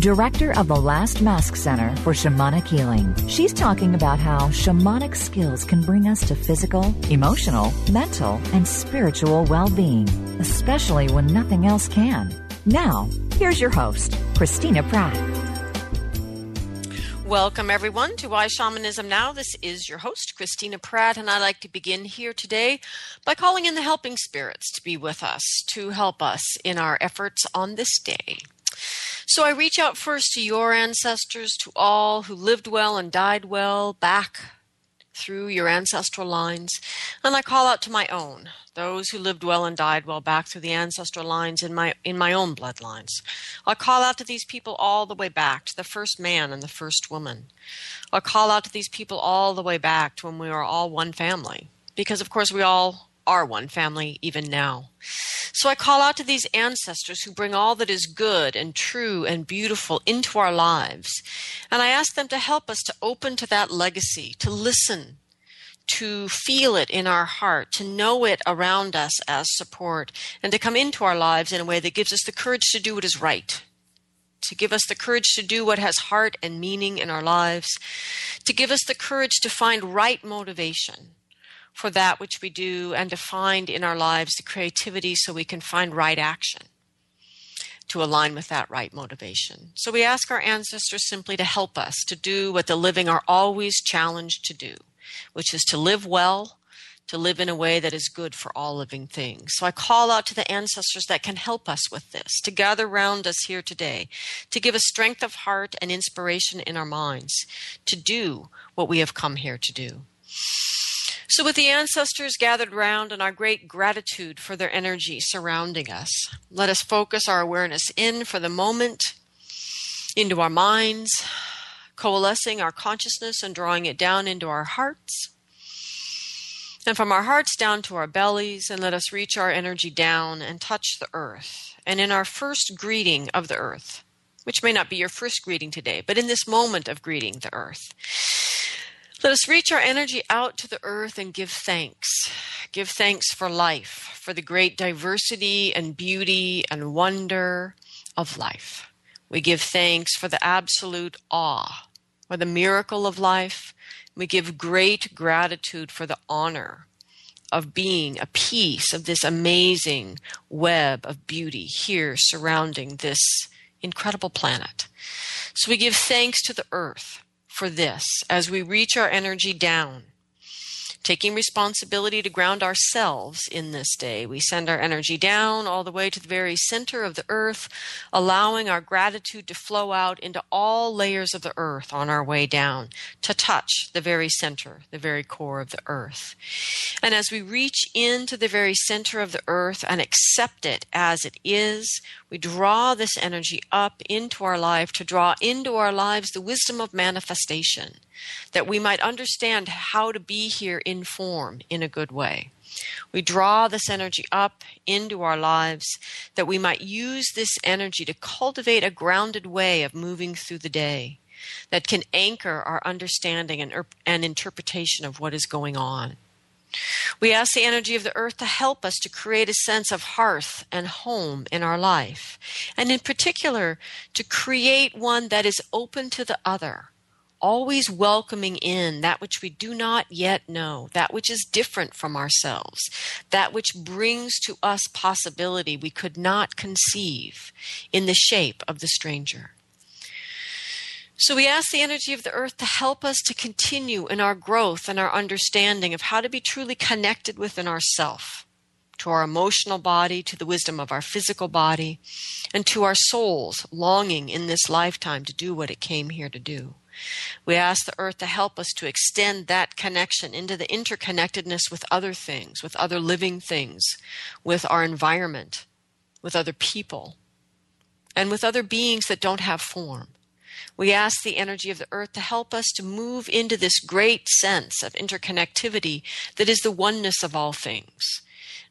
director of the Last Mask Center for Shamanic Healing. She's talking about how shamanic skills can bring us to physical, emotional, mental, and spiritual well being, especially when nothing else can. Now, here's your host, Christina Pratt. Welcome, everyone, to Why Shamanism Now. This is your host, Christina Pratt, and I'd like to begin here today by calling in the helping spirits to be with us, to help us in our efforts on this day. So I reach out first to your ancestors, to all who lived well and died well back through your ancestral lines, and I call out to my own, those who lived well and died well back through the ancestral lines in my in my own bloodlines. I call out to these people all the way back to the first man and the first woman. I call out to these people all the way back to when we were all one family, because of course we all are one family even now. So I call out to these ancestors who bring all that is good and true and beautiful into our lives. And I ask them to help us to open to that legacy, to listen, to feel it in our heart, to know it around us as support, and to come into our lives in a way that gives us the courage to do what is right. To give us the courage to do what has heart and meaning in our lives, to give us the courage to find right motivation, for that which we do and to find in our lives the creativity so we can find right action to align with that right motivation. So we ask our ancestors simply to help us to do what the living are always challenged to do, which is to live well, to live in a way that is good for all living things. So I call out to the ancestors that can help us with this, to gather round us here today, to give us strength of heart and inspiration in our minds to do what we have come here to do. So, with the ancestors gathered round and our great gratitude for their energy surrounding us, let us focus our awareness in for the moment, into our minds, coalescing our consciousness and drawing it down into our hearts. And from our hearts down to our bellies, and let us reach our energy down and touch the earth. And in our first greeting of the earth, which may not be your first greeting today, but in this moment of greeting the earth, let us reach our energy out to the earth and give thanks. Give thanks for life, for the great diversity and beauty and wonder of life. We give thanks for the absolute awe, for the miracle of life. We give great gratitude for the honor of being a piece of this amazing web of beauty here surrounding this incredible planet. So we give thanks to the earth for this as we reach our energy down taking responsibility to ground ourselves in this day. We send our energy down all the way to the very center of the earth, allowing our gratitude to flow out into all layers of the earth on our way down to touch the very center, the very core of the earth. And as we reach into the very center of the earth and accept it as it is, we draw this energy up into our life to draw into our lives the wisdom of manifestation that we might understand how to be here in form in a good way. We draw this energy up into our lives that we might use this energy to cultivate a grounded way of moving through the day that can anchor our understanding and, er, and interpretation of what is going on. We ask the energy of the earth to help us to create a sense of hearth and home in our life, and in particular, to create one that is open to the other, always welcoming in that which we do not yet know, that which is different from ourselves, that which brings to us possibility we could not conceive in the shape of the stranger. So we ask the energy of the earth to help us to continue in our growth and our understanding of how to be truly connected within ourself, to our emotional body, to the wisdom of our physical body, and to our souls longing in this lifetime to do what it came here to do. We ask the earth to help us to extend that connection into the interconnectedness with other things, with other living things, with our environment, with other people, and with other beings that don't have form. We ask the energy of the earth to help us to move into this great sense of interconnectivity that is the oneness of all things,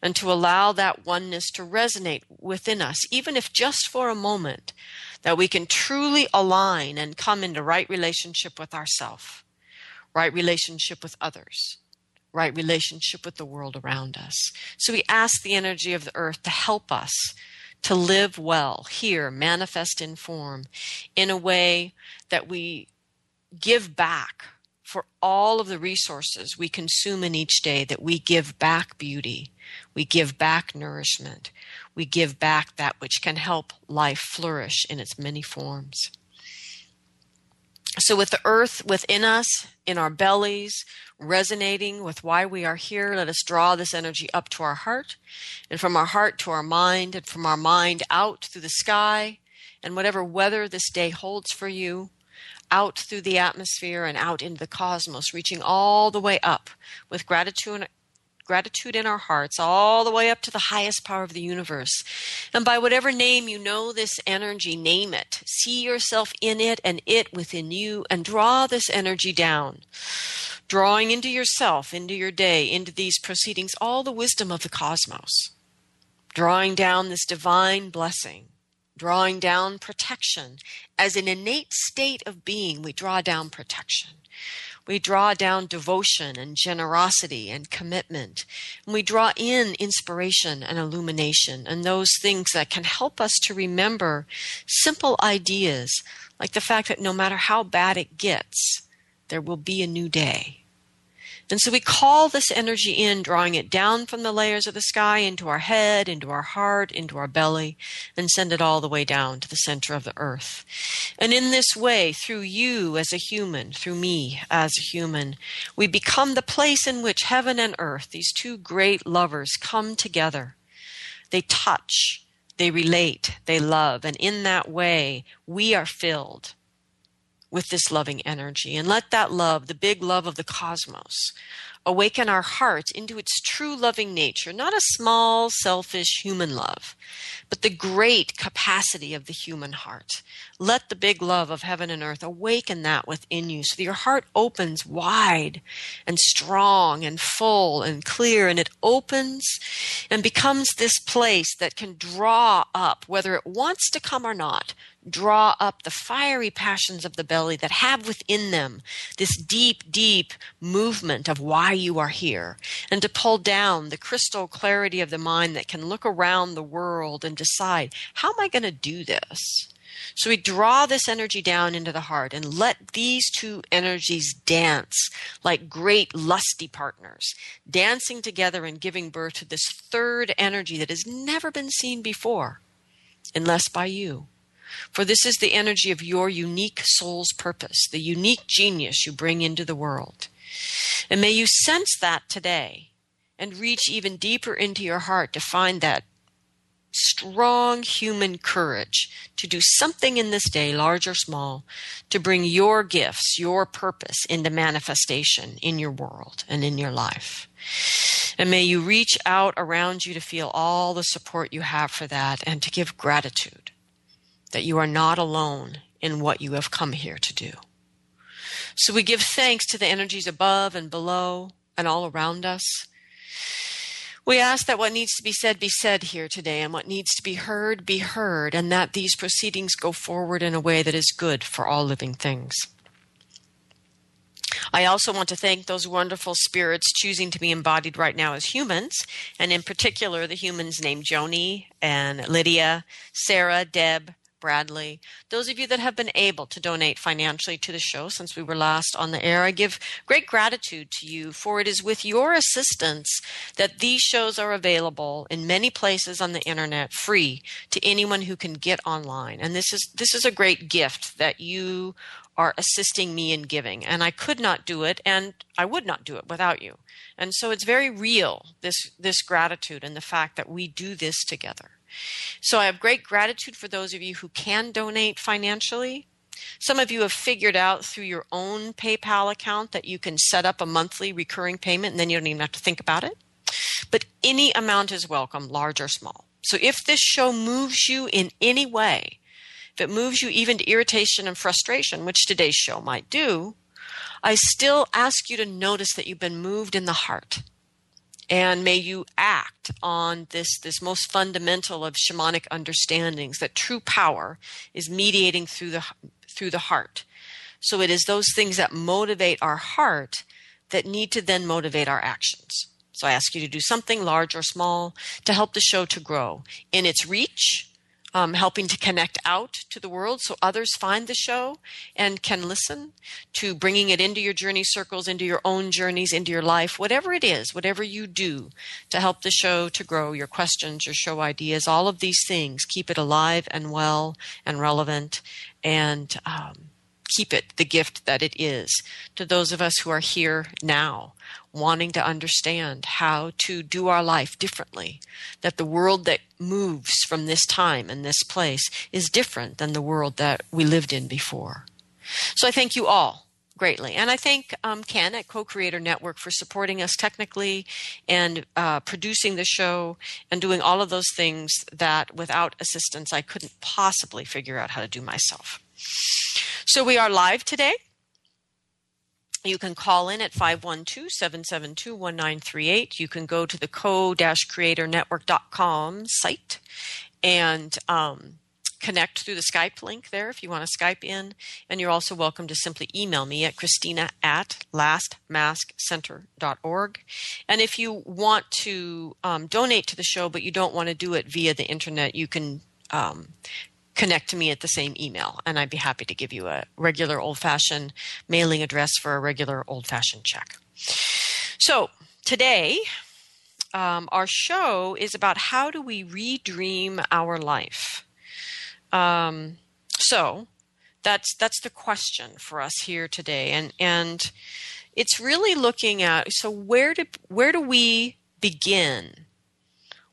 and to allow that oneness to resonate within us, even if just for a moment, that we can truly align and come into right relationship with ourself, right relationship with others, right relationship with the world around us. So we ask the energy of the earth to help us to live well here, manifest in form, in a way that we give back for all of the resources we consume in each day, that we give back beauty, we give back nourishment, we give back that which can help life flourish in its many forms. So, with the earth within us, in our bellies, resonating with why we are here, let us draw this energy up to our heart, and from our heart to our mind, and from our mind out through the sky, and whatever weather this day holds for you, out through the atmosphere and out into the cosmos, reaching all the way up with gratitude gratitude in our hearts all the way up to the highest power of the universe. And by whatever name you know this energy, name it. See yourself in it and it within you and draw this energy down. Drawing into yourself, into your day, into these proceedings, all the wisdom of the cosmos. Drawing down this divine blessing drawing down protection. As an innate state of being, we draw down protection. We draw down devotion and generosity and commitment. And we draw in inspiration and illumination and those things that can help us to remember simple ideas like the fact that no matter how bad it gets, there will be a new day. And so we call this energy in, drawing it down from the layers of the sky into our head, into our heart, into our belly, and send it all the way down to the center of the earth. And in this way, through you as a human, through me as a human, we become the place in which heaven and earth, these two great lovers, come together. They touch, they relate, they love, and in that way, we are filled with this loving energy and let that love, the big love of the cosmos, awaken our heart into its true loving nature, not a small, selfish human love, but the great capacity of the human heart. Let the big love of heaven and earth awaken that within you so that your heart opens wide and strong and full and clear, and it opens and becomes this place that can draw up, whether it wants to come or not, draw up the fiery passions of the belly that have within them this deep, deep movement of why you are here, and to pull down the crystal clarity of the mind that can look around the world and decide, how am I going to do this? So we draw this energy down into the heart and let these two energies dance like great lusty partners, dancing together and giving birth to this third energy that has never been seen before, unless by you. For this is the energy of your unique soul's purpose, the unique genius you bring into the world. And may you sense that today and reach even deeper into your heart to find that strong human courage to do something in this day, large or small, to bring your gifts, your purpose into manifestation in your world and in your life. And may you reach out around you to feel all the support you have for that and to give gratitude that you are not alone in what you have come here to do. So we give thanks to the energies above and below and all around us. We ask that what needs to be said be said here today, and what needs to be heard be heard, and that these proceedings go forward in a way that is good for all living things. I also want to thank those wonderful spirits choosing to be embodied right now as humans, and in particular the humans named Joni and Lydia, Sarah, Deb, Bradley, those of you that have been able to donate financially to the show since we were last on the air, I give great gratitude to you, for it is with your assistance that these shows are available in many places on the internet free to anyone who can get online. And this is this is a great gift that you are assisting me in giving. And I could not do it and I would not do it without you. And so it's very real, this this gratitude and the fact that we do this together. So I have great gratitude for those of you who can donate financially. Some of you have figured out through your own PayPal account that you can set up a monthly recurring payment and then you don't even have to think about it. But any amount is welcome, large or small. So if this show moves you in any way, if it moves you even to irritation and frustration, which today's show might do, I still ask you to notice that you've been moved in the heart. And may you act on this, this most fundamental of shamanic understandings that true power is mediating through the, through the heart. So it is those things that motivate our heart that need to then motivate our actions. So I ask you to do something large or small to help the show to grow in its reach, um, helping to connect out to the world so others find the show and can listen, to bringing it into your journey circles, into your own journeys, into your life, whatever it is, whatever you do to help the show to grow, your questions, your show ideas, all of these things, keep it alive and well and relevant and um, keep it the gift that it is to those of us who are here now wanting to understand how to do our life differently. That the world that moves from this time and this place is different than the world that we lived in before. So I thank you all greatly. And I thank um, Ken at Co Creator Network for supporting us technically and uh, producing the show and doing all of those things that without assistance I couldn't possibly figure out how to do myself. So we are live today you can call in at 512-772-1938. You can go to the co-creatornetwork.com site and um, connect through the Skype link there if you want to Skype in. And you're also welcome to simply email me at Christina at lastmaskcenter.org. And if you want to um, donate to the show, but you don't want to do it via the internet, you can um, connect to me at the same email, and I'd be happy to give you a regular old fashioned mailing address for a regular old fashioned check. So today, um, our show is about how do we redream our life. Um, so that's that's the question for us here today, and and it's really looking at so where do where do we begin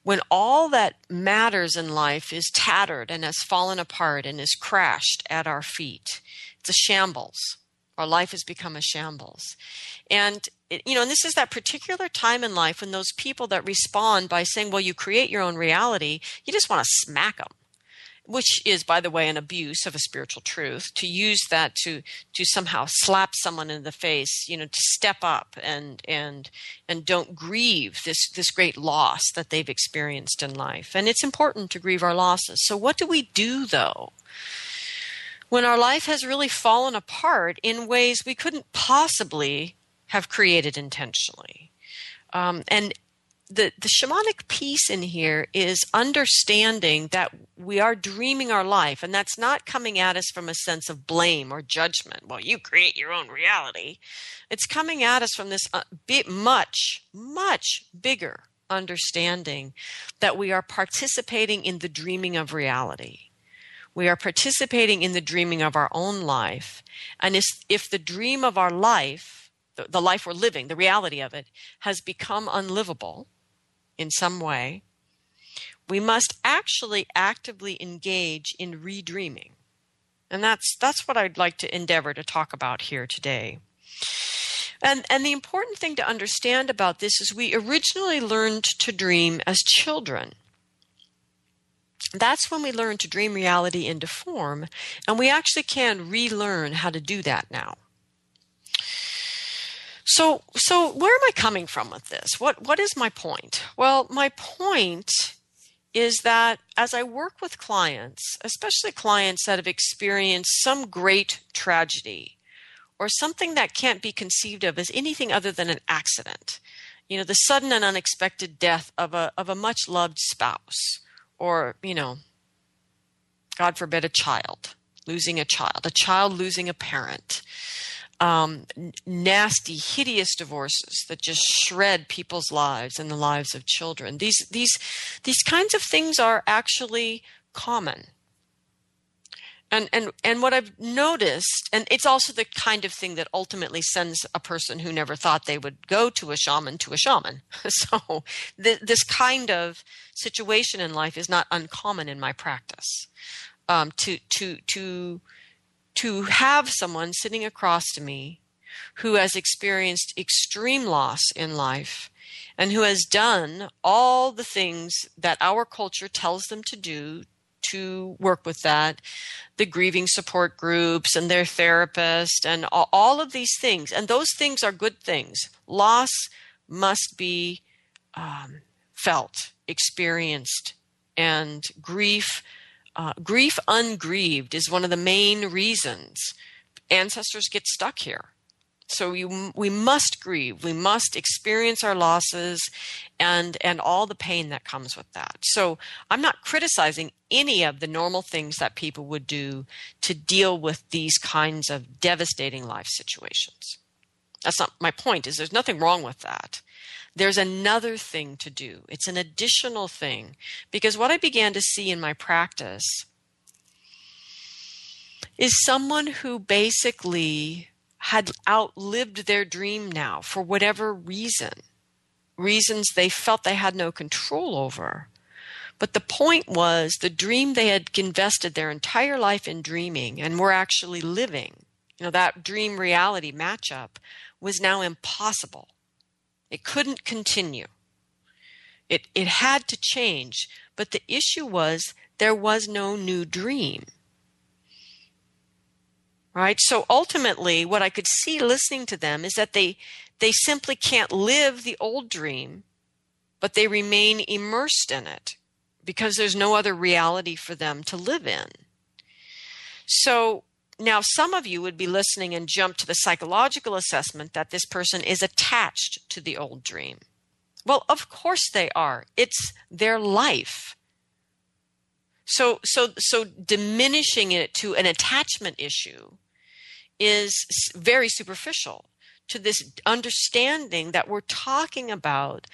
when all that matters in life is tattered and has fallen apart and is crashed at our feet. It's a shambles. Our life has become a shambles. And, you know, and this is that particular time in life when those people that respond by saying, well, you create your own reality, you just want to smack them which is by the way an abuse of a spiritual truth to use that to to somehow slap someone in the face you know to step up and and and don't grieve this this great loss that they've experienced in life. And it's important to grieve our losses. So what do we do though when our life has really fallen apart in ways we couldn't possibly have created intentionally? Um, and the, the shamanic piece in here is understanding that we are dreaming our life, and that's not coming at us from a sense of blame or judgment. Well, you create your own reality. It's coming at us from this uh, much, much bigger understanding that we are participating in the dreaming of reality. We are participating in the dreaming of our own life. And if, the dream of our life, the life we're living, the reality of it, has become unlivable, in some way, we must actually actively engage in redreaming. And that's that's what I'd like to endeavor to talk about here today. And and the important thing to understand about this is we originally learned to dream as children. That's when we learn to dream reality into form, and we actually can relearn how to do that now. So, so where am I coming from with this? What, what is my point? Well, my point is that as I work with clients, especially clients that have experienced some great tragedy or something that can't be conceived of as anything other than an accident, you know, the sudden and unexpected death of a, of a much loved spouse or, you know, God forbid, a child, losing a child, a child losing a parent, um, nasty, hideous divorces that just shred people's lives and the lives of children. These these these kinds of things are actually common. And and and what I've noticed, and it's also the kind of thing that ultimately sends a person who never thought they would go to a shaman to a shaman. So th- this kind of situation in life is not uncommon in my practice. Um, to to to to have someone sitting across to me who has experienced extreme loss in life and who has done all the things that our culture tells them to do to work with that, the grieving support groups and their therapist and all of these things. And those things are good things. Loss must be um, felt, experienced, and grief. Uh, grief ungrieved is one of the main reasons ancestors get stuck here so you, we must grieve. We must experience our losses and, and all the pain that comes with that. So I'm not criticizing any of the normal things that people would do to deal with these kinds of devastating life situations. That's not my point is there's nothing wrong with that. There's another thing to do. It's an additional thing because what I began to see in my practice is someone who basically had outlived their dream now for whatever reason, reasons they felt they had no control over. But the point was the dream they had invested their entire life in dreaming and were actually living, you know, that dream reality matchup was now impossible. It couldn't continue. It, it had to change, but the issue was there was no new dream right so ultimately what i could see listening to them is that they they simply can't live the old dream but they remain immersed in it because there's no other reality for them to live in so now some of you would be listening and jump to the psychological assessment that this person is attached to the old dream. Well of course they are. It's their life. So so so diminishing it to an attachment issue is very superficial to this understanding that we're talking about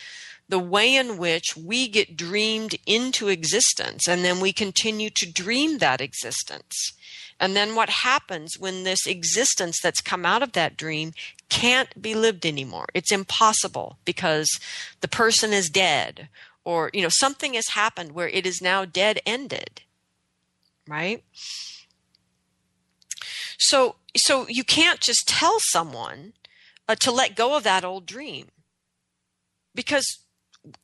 the way in which we get dreamed into existence and then we continue to dream that existence. And then what happens when this existence that's come out of that dream can't be lived anymore? It's impossible because the person is dead or you know something has happened where it is now dead ended. Right? So so you can't just tell someone uh, to let go of that old dream because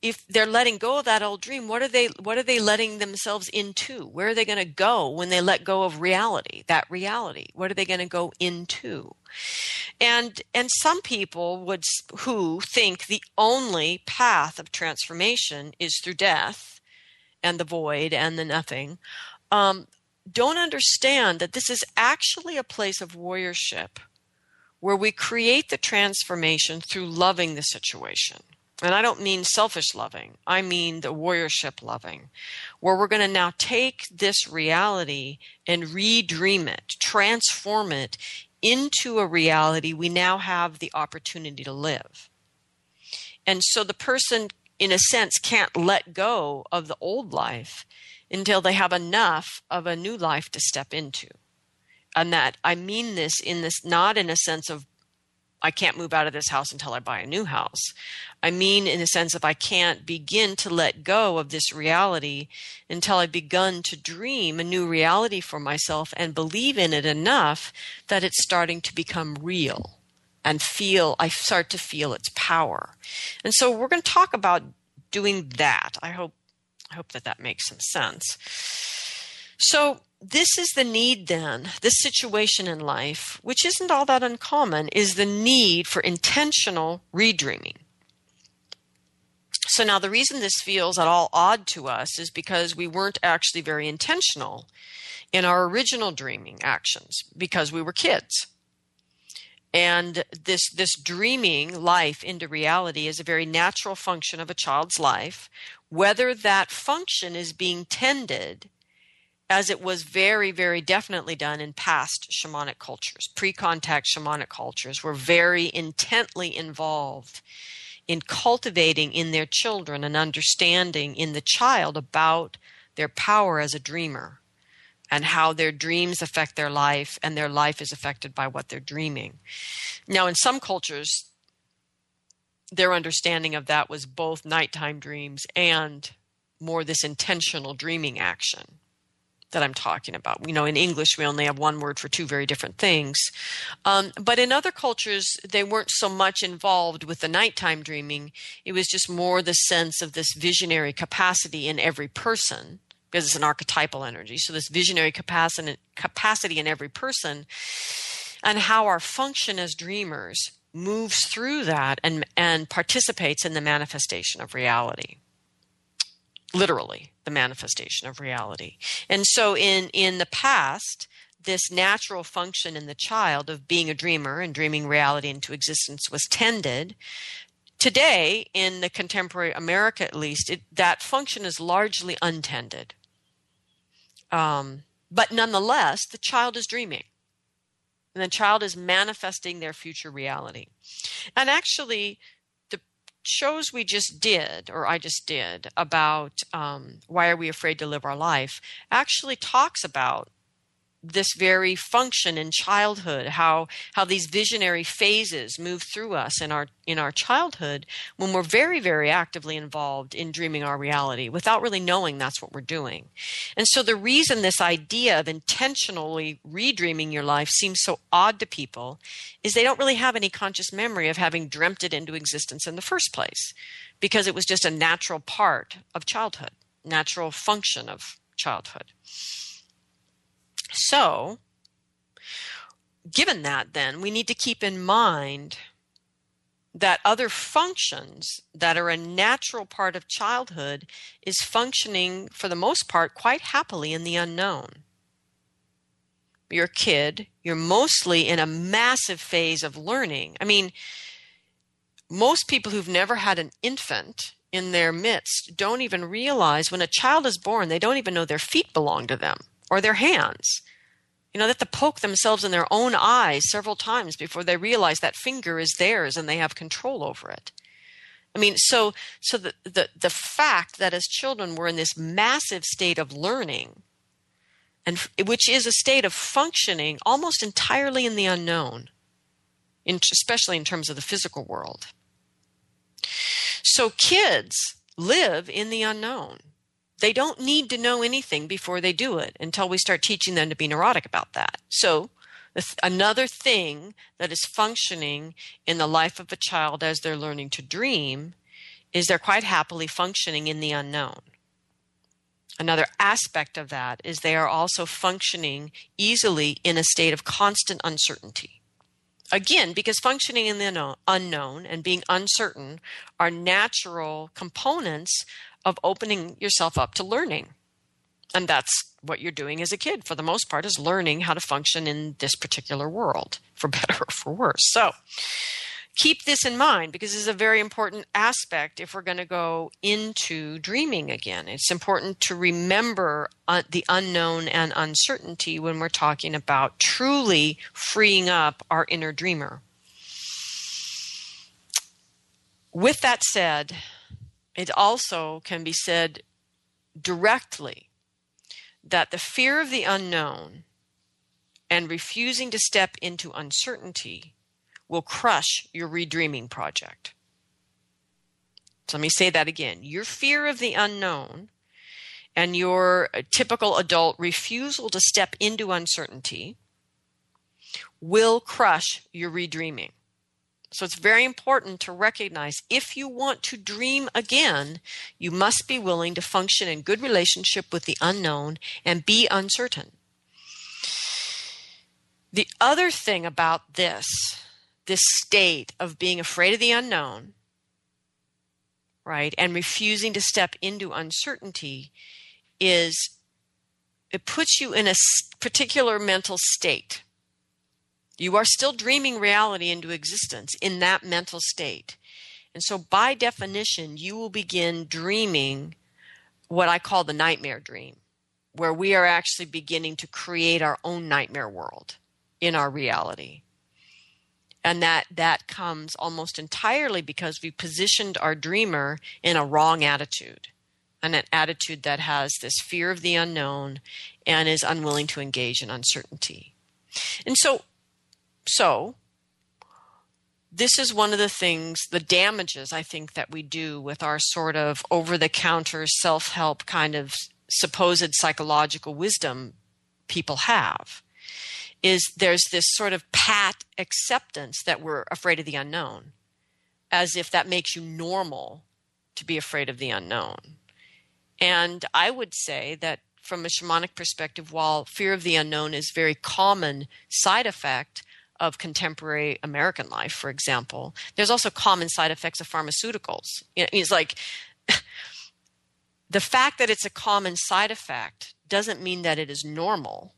if they're letting go of that old dream what are they what are they letting themselves into? Where are they going to go when they let go of reality that reality? What are they going to go into? And and some people would who think the only path of transformation is through death and the void and the nothing um, don't understand that this is actually a place of warriorship where we create the transformation through loving the situation. And I don't mean selfish loving, I mean the warriorship loving, where we're going to now take this reality and redream it, transform it into a reality we now have the opportunity to live. And so the person, in a sense, can't let go of the old life until they have enough of a new life to step into. And that I mean this in this not in a sense of I can't move out of this house until I buy a new house. I mean, in the sense of I can't begin to let go of this reality until I've begun to dream a new reality for myself and believe in it enough that it's starting to become real and feel, I start to feel its power. And so we're going to talk about doing that. I hope I hope that that makes some sense. So, this is the need then, this situation in life, which isn't all that uncommon, is the need for intentional redreaming. So, now the reason this feels at all odd to us is because we weren't actually very intentional in our original dreaming actions because we were kids. And this, this dreaming life into reality is a very natural function of a child's life whether that function is being tended as it was very, very definitely done in past shamanic cultures. Pre contact shamanic cultures were very intently involved in cultivating in their children an understanding in the child about their power as a dreamer and how their dreams affect their life and their life is affected by what they're dreaming. Now, in some cultures, their understanding of that was both nighttime dreams and more this intentional dreaming action that I'm talking about. You know, in English, we only have one word for two very different things. Um, but in other cultures, they weren't so much involved with the nighttime dreaming. It was just more the sense of this visionary capacity in every person because it's an archetypal energy. So this visionary capacity capacity in every person and how our function as dreamers moves through that and and participates in the manifestation of reality. Literally, the manifestation of reality. And so in in the past, this natural function in the child of being a dreamer and dreaming reality into existence was tended. Today in the contemporary america at least it, that function is largely untended. Um, but nonetheless the child is dreaming. And the child is manifesting their future reality. And actually shows we just did or i just did about um, why are we afraid to live our life actually talks about this very function in childhood how how these visionary phases move through us in our in our childhood when we're very very actively involved in dreaming our reality without really knowing that's what we're doing. And so the reason this idea of intentionally redreaming your life seems so odd to people is they don't really have any conscious memory of having dreamt it into existence in the first place because it was just a natural part of childhood natural function of childhood so, given that, then, we need to keep in mind that other functions that are a natural part of childhood is functioning, for the most part, quite happily in the unknown. You're a kid, you're mostly in a massive phase of learning. I mean, most people who've never had an infant in their midst don't even realize when a child is born, they don't even know their feet belong to them or their hands. You know, that they have to poke themselves in their own eyes several times before they realize that finger is theirs and they have control over it. I mean, so so the, the, the fact that as children we're in this massive state of learning, and which is a state of functioning almost entirely in the unknown, in, especially in terms of the physical world. So kids live in the unknown they don't need to know anything before they do it until we start teaching them to be neurotic about that. So, another thing that is functioning in the life of a child as they're learning to dream is they're quite happily functioning in the unknown. Another aspect of that is they are also functioning easily in a state of constant uncertainty. Again, because functioning in the unknown and being uncertain are natural components of opening yourself up to learning. And that's what you're doing as a kid for the most part is learning how to function in this particular world, for better or for worse. So keep this in mind because this is a very important aspect if we're going to go into dreaming again. It's important to remember uh, the unknown and uncertainty when we're talking about truly freeing up our inner dreamer. With that said, it also can be said directly that the fear of the unknown and refusing to step into uncertainty will crush your redreaming project. So let me say that again. Your fear of the unknown and your uh, typical adult refusal to step into uncertainty will crush your redreaming. So it's very important to recognize if you want to dream again, you must be willing to function in good relationship with the unknown and be uncertain. The other thing about this, this state of being afraid of the unknown, right, and refusing to step into uncertainty is it puts you in a particular mental state you are still dreaming reality into existence in that mental state. And so, by definition, you will begin dreaming what I call the nightmare dream, where we are actually beginning to create our own nightmare world in our reality. And that, that comes almost entirely because we positioned our dreamer in a wrong attitude, an attitude that has this fear of the unknown and is unwilling to engage in uncertainty. And so so, this is one of the things, the damages I think that we do with our sort of over the counter self help kind of supposed psychological wisdom people have is there's this sort of pat acceptance that we're afraid of the unknown, as if that makes you normal to be afraid of the unknown. And I would say that from a shamanic perspective, while fear of the unknown is very common side effect of contemporary American life, for example, there's also common side effects of pharmaceuticals. It's like the fact that it's a common side effect doesn't mean that it is normal,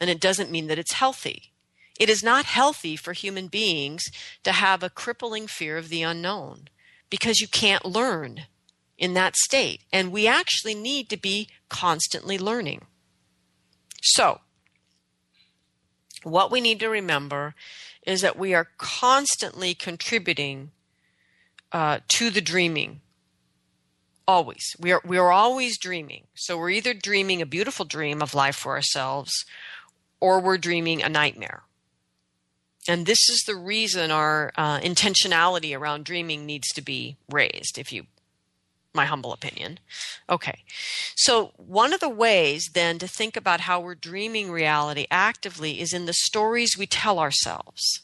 and it doesn't mean that it's healthy. It is not healthy for human beings to have a crippling fear of the unknown because you can't learn in that state. And we actually need to be constantly learning. So, what we need to remember is that we are constantly contributing uh, to the dreaming. Always. We are, we are always dreaming. So we're either dreaming a beautiful dream of life for ourselves or we're dreaming a nightmare. And this is the reason our uh, intentionality around dreaming needs to be raised, if you my humble opinion. Okay. So, one of the ways then to think about how we're dreaming reality actively is in the stories we tell ourselves.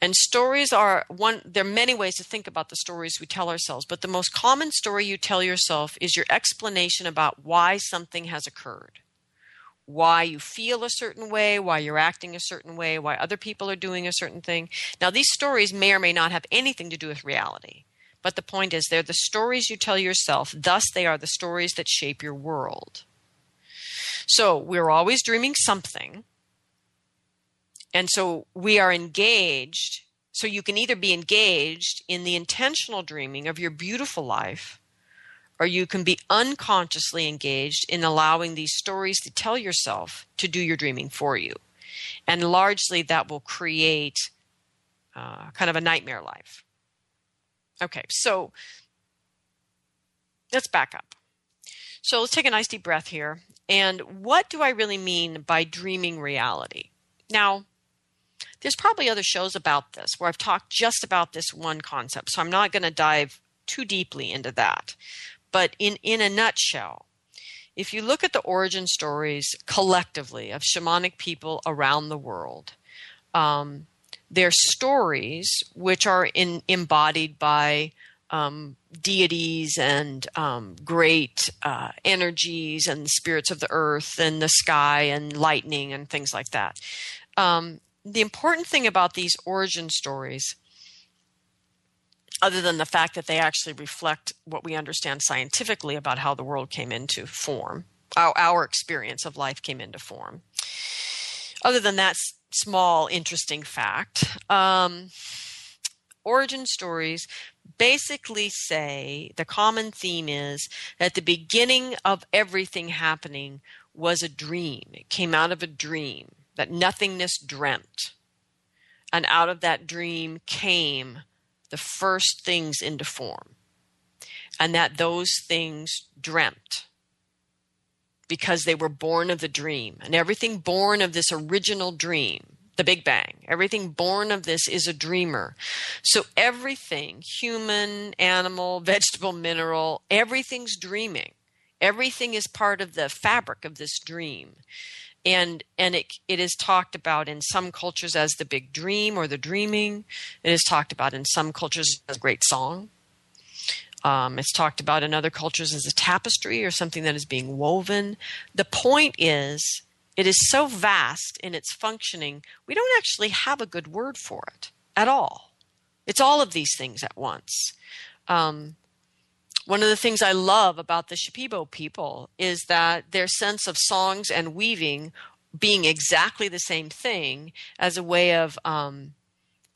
And stories are one, there are many ways to think about the stories we tell ourselves, but the most common story you tell yourself is your explanation about why something has occurred. Why you feel a certain way, why you're acting a certain way, why other people are doing a certain thing. Now, these stories may or may not have anything to do with reality. But the point is, they're the stories you tell yourself, thus, they are the stories that shape your world. So, we're always dreaming something. And so, we are engaged. So, you can either be engaged in the intentional dreaming of your beautiful life, or you can be unconsciously engaged in allowing these stories to tell yourself to do your dreaming for you. And largely, that will create uh, kind of a nightmare life. Okay, so let's back up. So let's take a nice deep breath here. And what do I really mean by dreaming reality? Now, there's probably other shows about this where I've talked just about this one concept, so I'm not going to dive too deeply into that. But in, in a nutshell, if you look at the origin stories collectively of shamanic people around the world, um, their stories, which are in, embodied by um, deities and um, great uh, energies and spirits of the earth and the sky and lightning and things like that. Um, the important thing about these origin stories, other than the fact that they actually reflect what we understand scientifically about how the world came into form, our, our experience of life came into form, other than that small, interesting fact. Um, origin stories basically say the common theme is that the beginning of everything happening was a dream. It came out of a dream, that nothingness dreamt. And out of that dream came the first things into form. And that those things dreamt because they were born of the dream. And everything born of this original dream, the Big Bang, everything born of this is a dreamer. So everything, human, animal, vegetable, mineral, everything's dreaming. Everything is part of the fabric of this dream. And, and it, it is talked about in some cultures as the big dream or the dreaming. It is talked about in some cultures as a great song. Um, it's talked about in other cultures as a tapestry or something that is being woven. The point is, it is so vast in its functioning, we don't actually have a good word for it at all. It's all of these things at once. Um, one of the things I love about the Shipibo people is that their sense of songs and weaving being exactly the same thing as a way of um,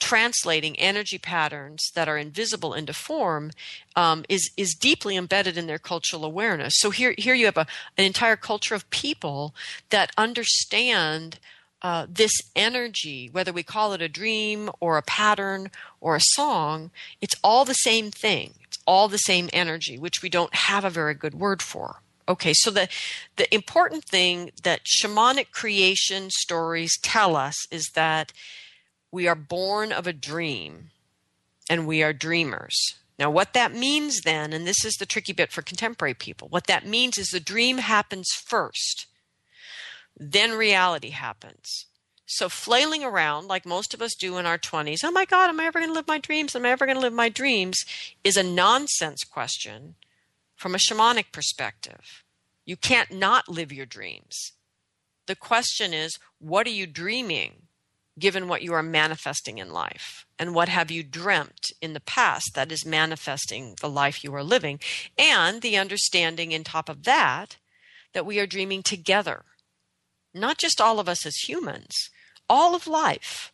translating energy patterns that are invisible into form um, is is deeply embedded in their cultural awareness. So here here you have a, an entire culture of people that understand uh, this energy, whether we call it a dream or a pattern or a song, it's all the same thing. It's all the same energy, which we don't have a very good word for. Okay, so the the important thing that shamanic creation stories tell us is that we are born of a dream and we are dreamers. Now, what that means then, and this is the tricky bit for contemporary people, what that means is the dream happens first, then reality happens. So, flailing around like most of us do in our 20s, oh my God, am I ever going to live my dreams? Am I ever going to live my dreams? is a nonsense question from a shamanic perspective. You can't not live your dreams. The question is, what are you dreaming given what you are manifesting in life? And what have you dreamt in the past that is manifesting the life you are living? And the understanding, in top of that, that we are dreaming together. Not just all of us as humans, all of life,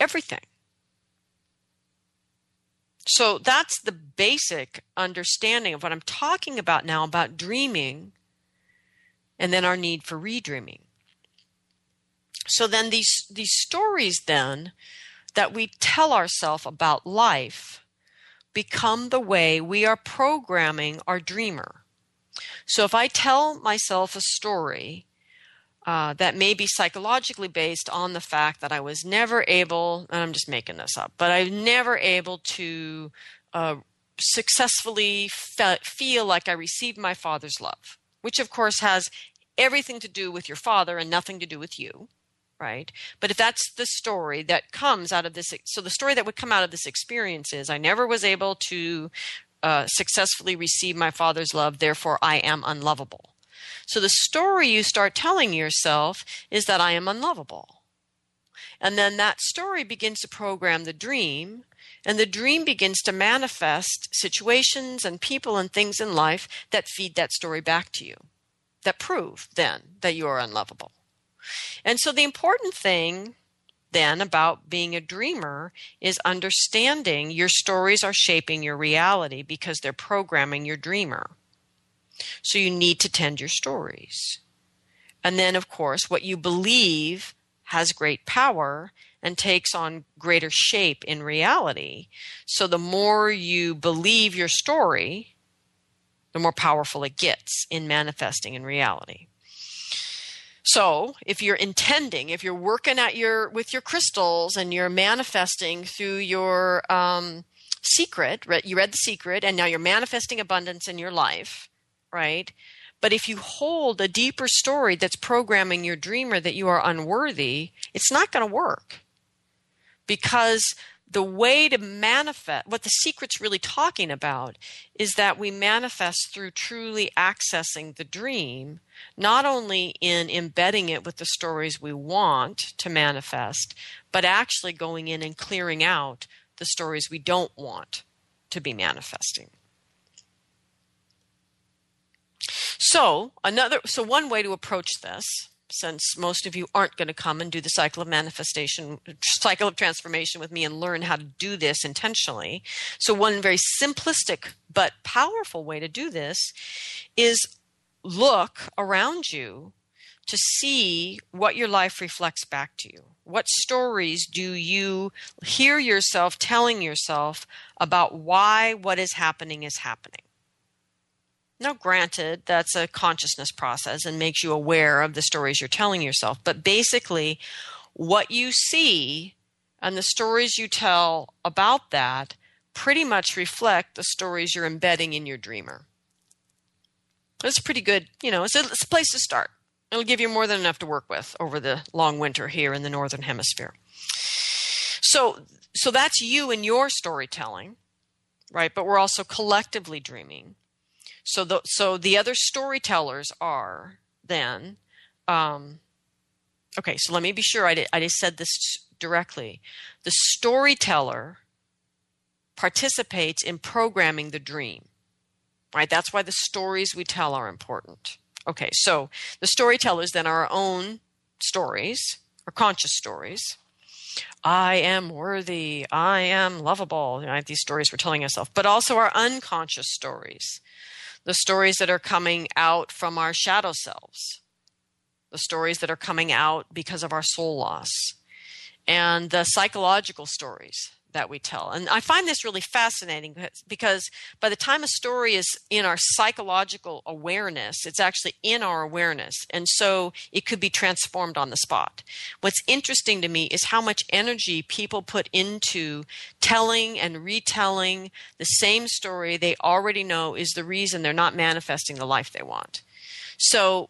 everything. So that's the basic understanding of what I'm talking about now about dreaming and then our need for redreaming. So then these these stories then that we tell ourselves about life become the way we are programming our dreamer. So if I tell myself a story uh, that may be psychologically based on the fact that I was never able, and I'm just making this up, but I was never able to uh, successfully fe- feel like I received my father's love, which of course has everything to do with your father and nothing to do with you right? But if that's the story that comes out of this, so the story that would come out of this experience is I never was able to uh, successfully receive my father's love, therefore I am unlovable. So the story you start telling yourself is that I am unlovable. And then that story begins to program the dream, and the dream begins to manifest situations and people and things in life that feed that story back to you, that prove then that you are unlovable. And so the important thing then about being a dreamer is understanding your stories are shaping your reality because they're programming your dreamer. So you need to tend your stories. And then, of course, what you believe has great power and takes on greater shape in reality. So the more you believe your story, the more powerful it gets in manifesting in reality. So, if you're intending, if you're working at your with your crystals and you're manifesting through your um, secret, you read the secret, and now you're manifesting abundance in your life, right? But if you hold a deeper story that's programming your dreamer that you are unworthy, it's not going to work because the way to manifest what the secret's really talking about is that we manifest through truly accessing the dream not only in embedding it with the stories we want to manifest but actually going in and clearing out the stories we don't want to be manifesting so another so one way to approach this since most of you aren't going to come and do the cycle of manifestation, cycle of transformation with me and learn how to do this intentionally. So, one very simplistic but powerful way to do this is look around you to see what your life reflects back to you. What stories do you hear yourself telling yourself about why what is happening is happening? Now, granted, that's a consciousness process and makes you aware of the stories you're telling yourself. But basically, what you see and the stories you tell about that pretty much reflect the stories you're embedding in your dreamer. It's pretty good, you know, it's a, it's a place to start. It'll give you more than enough to work with over the long winter here in the northern hemisphere. So, so that's you and your storytelling, right? But we're also collectively dreaming. So the so the other storytellers are then um, okay. So let me be sure I did, I just said this directly. The storyteller participates in programming the dream. Right? That's why the stories we tell are important. Okay, so the storytellers then are our own stories, our conscious stories. I am worthy. I am lovable. These stories we're telling ourselves, but also our unconscious stories the stories that are coming out from our shadow selves, the stories that are coming out because of our soul loss, and the psychological stories that we tell. And I find this really fascinating because by the time a story is in our psychological awareness, it's actually in our awareness. And so it could be transformed on the spot. What's interesting to me is how much energy people put into telling and retelling the same story they already know is the reason they're not manifesting the life they want. So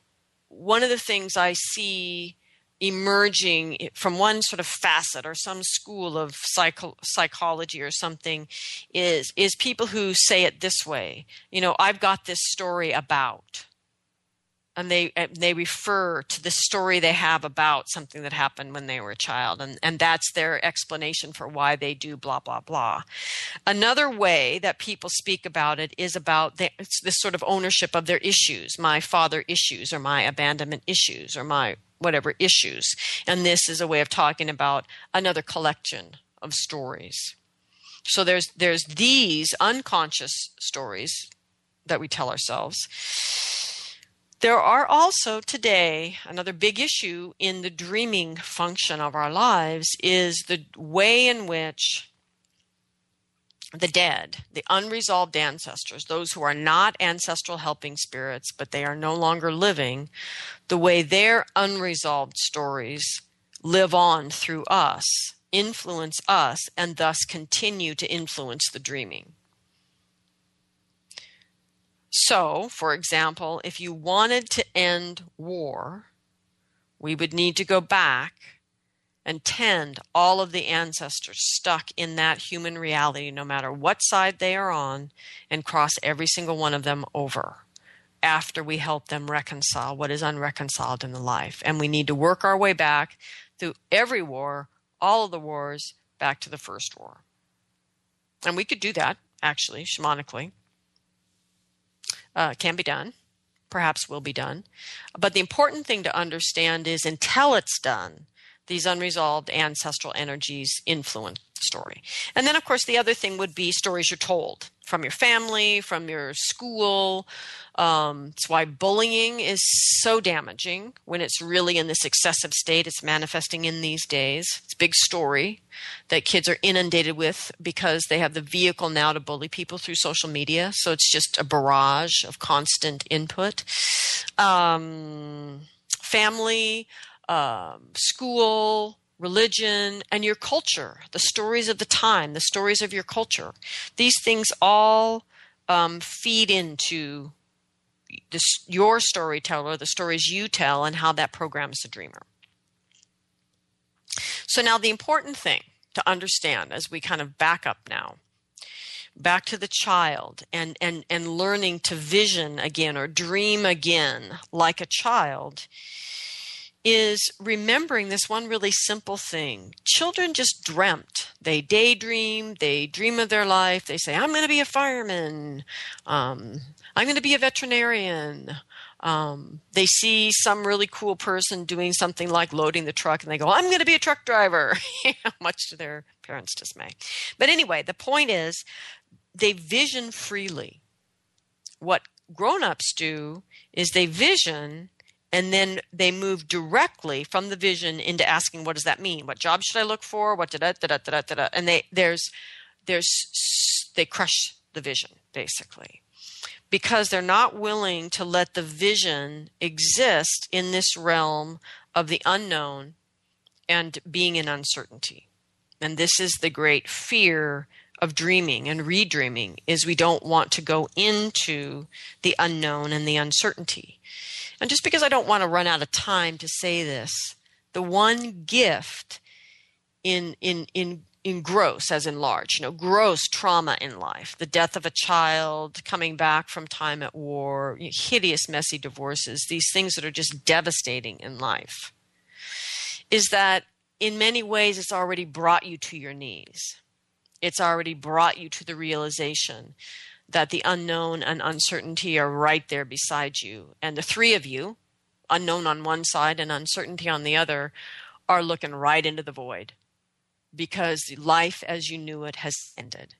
one of the things I see emerging from one sort of facet or some school of psycho- psychology or something is is people who say it this way you know i've got this story about and they they refer to the story they have about something that happened when they were a child and and that's their explanation for why they do blah blah blah. Another way that people speak about it is about the, this sort of ownership of their issues my father issues or my abandonment issues or my whatever issues. And this is a way of talking about another collection of stories. So there's there's these unconscious stories that we tell ourselves. There are also today another big issue in the dreaming function of our lives is the way in which the dead, the unresolved ancestors, those who are not ancestral helping spirits, but they are no longer living, the way their unresolved stories live on through us, influence us, and thus continue to influence the dreaming. So, for example, if you wanted to end war, we would need to go back and tend all of the ancestors stuck in that human reality, no matter what side they are on, and cross every single one of them over after we help them reconcile what is unreconciled in the life. And we need to work our way back through every war, all of the wars, back to the first war. And we could do that, actually, shamanically uh, can be done, perhaps will be done. But the important thing to understand is until it's done, these unresolved ancestral energies influence story. And then, of course, the other thing would be stories you're told from your family, from your school. Um, it's why bullying is so damaging when it's really in this excessive state. It's manifesting in these days. It's a big story that kids are inundated with because they have the vehicle now to bully people through social media. So it's just a barrage of constant input. Um, family, um, school, religion, and your culture, the stories of the time, the stories of your culture. These things all um, feed into this, your storyteller, the stories you tell, and how that programs the dreamer. So, now the important thing to understand as we kind of back up now back to the child and and and learning to vision again or dream again like a child is remembering this one really simple thing. Children just dreamt. They daydream, they dream of their life. They say, I'm going to be a fireman. Um, I'm going to be a veterinarian. Um, they see some really cool person doing something like loading the truck and they go, I'm going to be a truck driver, much to their parents' dismay. But anyway, the point is they vision freely. What grown ups do is they vision and then they move directly from the vision into asking what does that mean? What job should i look for? What did da da da da da and they there's there's they crush the vision basically. Because they're not willing to let the vision exist in this realm of the unknown and being in uncertainty. And this is the great fear of dreaming and redreaming is we don't want to go into the unknown and the uncertainty and just because I don't want to run out of time to say this, the one gift in in in in gross as in large, you know, gross trauma in life, the death of a child, coming back from time at war, hideous, messy divorces, these things that are just devastating in life, is that in many ways it's already brought you to your knees. It's already brought you to the realization that the unknown and uncertainty are right there beside you. And the three of you, unknown on one side and uncertainty on the other, are looking right into the void because life as you knew it has ended.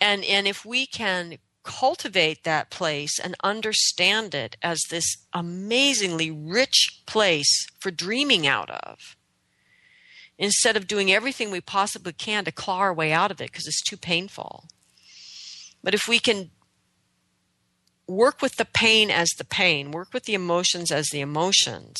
And, and if we can cultivate that place and understand it as this amazingly rich place for dreaming out of, instead of doing everything we possibly can to claw our way out of it because it's too painful but if we can work with the pain as the pain, work with the emotions as the emotions,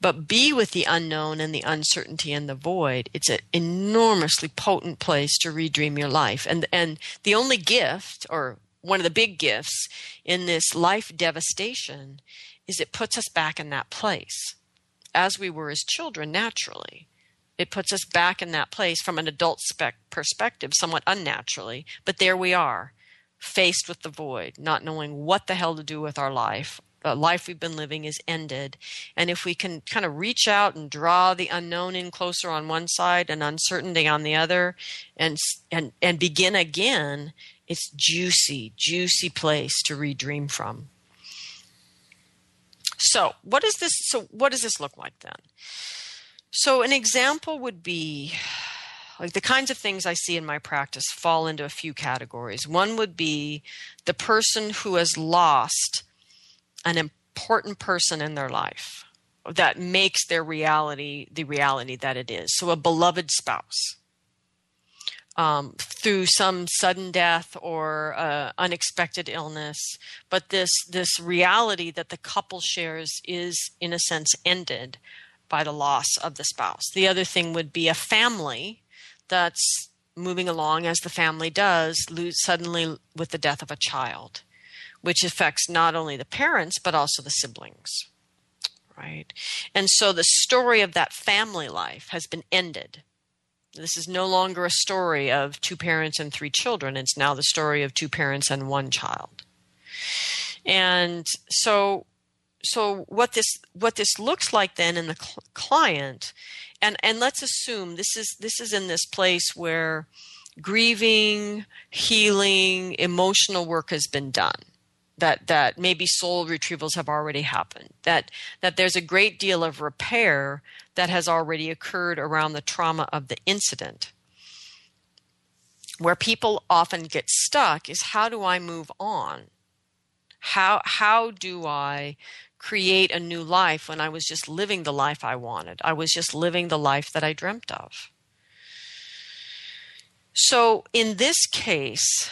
but be with the unknown and the uncertainty and the void, it's an enormously potent place to redream your life. And and the only gift or one of the big gifts in this life devastation is it puts us back in that place. as we were as children naturally. It puts us back in that place from an adult spec- perspective, somewhat unnaturally. But there we are, faced with the void, not knowing what the hell to do with our life. The life we've been living is ended. And if we can kind of reach out and draw the unknown in closer on one side and uncertainty on the other and, and, and begin again, it's juicy, juicy place to redream from. So, what is this? So, what does this look like then? So, an example would be like the kinds of things I see in my practice fall into a few categories. One would be the person who has lost an important person in their life that makes their reality the reality that it is. So, a beloved spouse. Um, through some sudden death or uh, unexpected illness, but this this reality that the couple shares is, in a sense, ended by the loss of the spouse. The other thing would be a family that's moving along as the family does, lose suddenly with the death of a child, which affects not only the parents but also the siblings. Right? And so the story of that family life has been ended. This is no longer a story of two parents and three children. It's now the story of two parents and one child. And so so what this what this looks like then in the cl- client and and let's assume this is this is in this place where grieving healing emotional work has been done that that maybe soul retrievals have already happened that that there's a great deal of repair that has already occurred around the trauma of the incident. Where people often get stuck is how do i move on? How how do i create a new life when I was just living the life I wanted. I was just living the life that I dreamt of. So, in this case,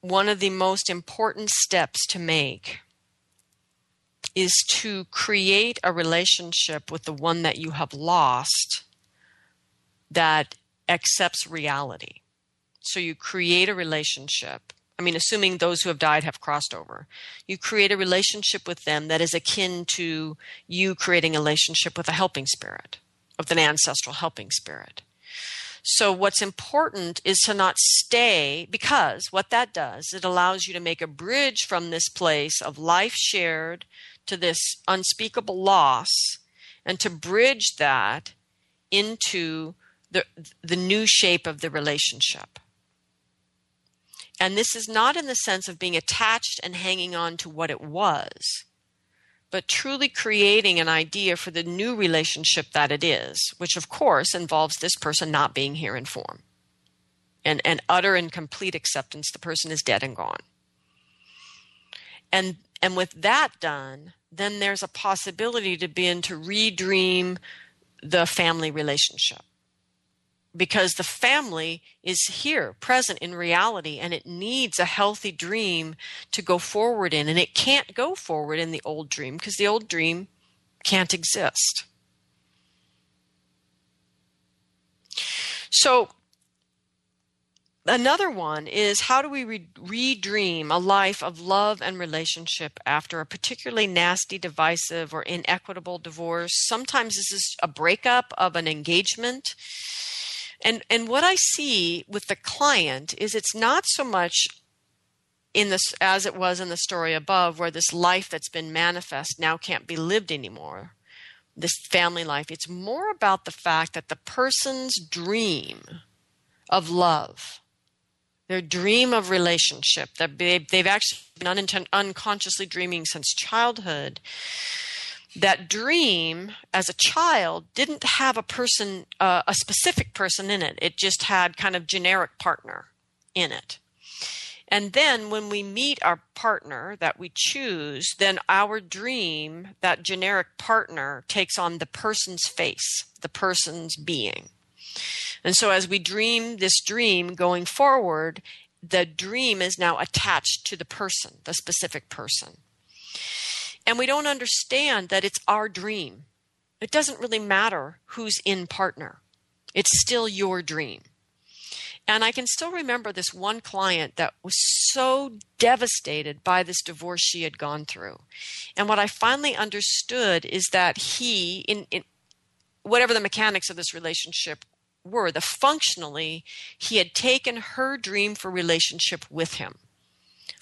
one of the most important steps to make is to create a relationship with the one that you have lost that accepts reality. So, you create a relationship I mean, assuming those who have died have crossed over, you create a relationship with them that is akin to you creating a relationship with a helping spirit, with an ancestral helping spirit. So, what's important is to not stay because what that does, it allows you to make a bridge from this place of life shared to this unspeakable loss and to bridge that into the, the new shape of the relationship. And this is not in the sense of being attached and hanging on to what it was, but truly creating an idea for the new relationship that it is, which of course involves this person not being here in form. And, and utter and complete acceptance the person is dead and gone. And and with that done, then there's a possibility to begin to redream the family relationship because the family is here, present in reality, and it needs a healthy dream to go forward in. And it can't go forward in the old dream because the old dream can't exist. So, another one is how do we re- redream a life of love and relationship after a particularly nasty, divisive, or inequitable divorce? Sometimes this is a breakup of an engagement and and what I see with the client is it's not so much in this as it was in the story above where this life that's been manifest now can't be lived anymore this family life. It's more about the fact that the person's dream of love their dream of relationship that they've actually been unconsciously dreaming since childhood that dream as a child didn't have a person, uh, a specific person in it. It just had kind of generic partner in it. And then when we meet our partner that we choose, then our dream, that generic partner, takes on the person's face, the person's being. And so as we dream this dream going forward, the dream is now attached to the person, the specific person. And we don't understand that it's our dream. It doesn't really matter who's in partner, it's still your dream. And I can still remember this one client that was so devastated by this divorce she had gone through. And what I finally understood is that he, in, in whatever the mechanics of this relationship were, the functionally, he had taken her dream for relationship with him.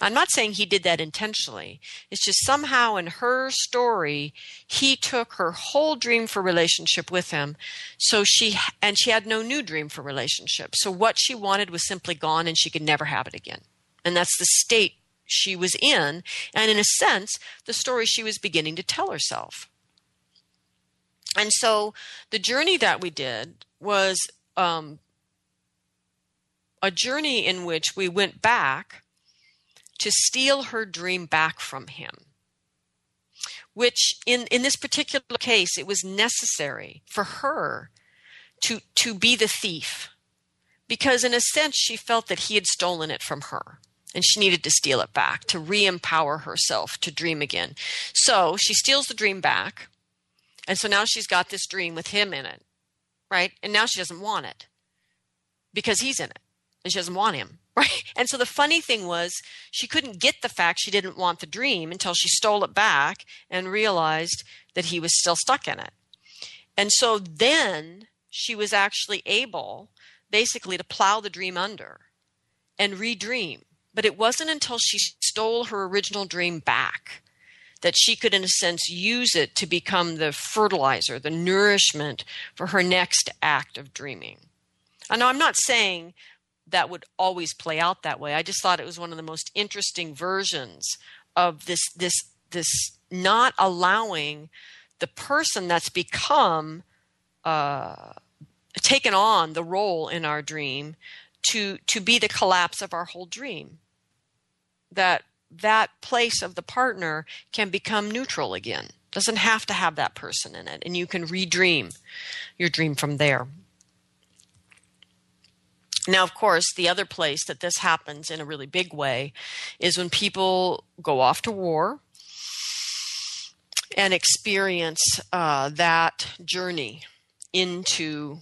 I'm not saying he did that intentionally. It's just somehow in her story, he took her whole dream for relationship with him. So she, and she had no new dream for relationship. So what she wanted was simply gone and she could never have it again. And that's the state she was in. And in a sense, the story she was beginning to tell herself. And so the journey that we did was um, a journey in which we went back to steal her dream back from him. Which, in, in this particular case, it was necessary for her to, to be the thief. Because, in a sense, she felt that he had stolen it from her and she needed to steal it back to re empower herself to dream again. So she steals the dream back. And so now she's got this dream with him in it, right? And now she doesn't want it because he's in it and she doesn't want him. Right. And so the funny thing was, she couldn't get the fact she didn't want the dream until she stole it back and realized that he was still stuck in it. And so then she was actually able basically to plow the dream under and redream. But it wasn't until she stole her original dream back that she could, in a sense, use it to become the fertilizer, the nourishment for her next act of dreaming. I know I'm not saying that would always play out that way. I just thought it was one of the most interesting versions of this this this not allowing the person that's become uh, taken on the role in our dream to to be the collapse of our whole dream. That that place of the partner can become neutral again. Doesn't have to have that person in it, and you can redream your dream from there. Now, of course, the other place that this happens in a really big way is when people go off to war and experience uh, that journey into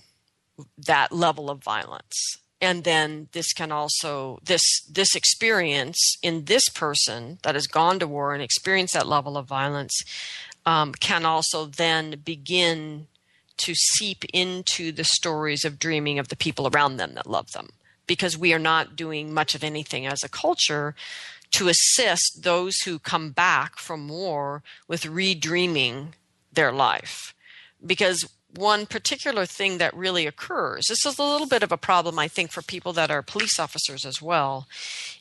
that level of violence. And then this can also this this experience in this person that has gone to war and experienced that level of violence um, can also then begin to seep into the stories of dreaming of the people around them that love them because we are not doing much of anything as a culture to assist those who come back from war with redreaming their life. Because one particular thing that really occurs, this is a little bit of a problem, I think, for people that are police officers as well,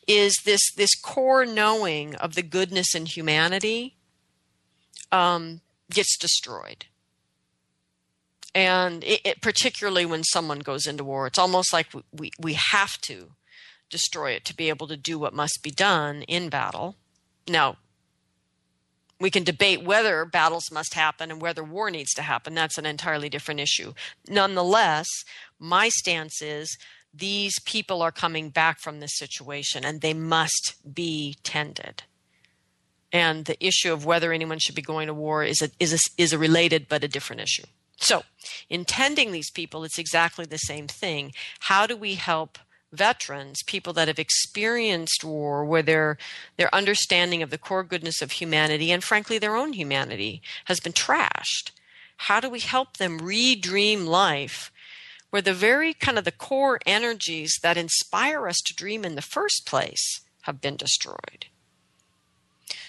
is this, this core knowing of the goodness in humanity um, gets destroyed and it, it, particularly when someone goes into war it's almost like we, we, have to destroy it to be able to do what must be done in battle. Now we can debate whether battles must happen and whether war needs to happen. That's an entirely different issue. Nonetheless my stance is these people are coming back from this situation and they must be tended. And the issue of whether anyone should be going to war is a, is a, is a related but a different issue so, in tending these people, it's exactly the same thing. How do we help veterans, people that have experienced war, where their their understanding of the core goodness of humanity and frankly their own humanity has been trashed? How do we help them redream life where the very kind of the core energies that inspire us to dream in the first place have been destroyed?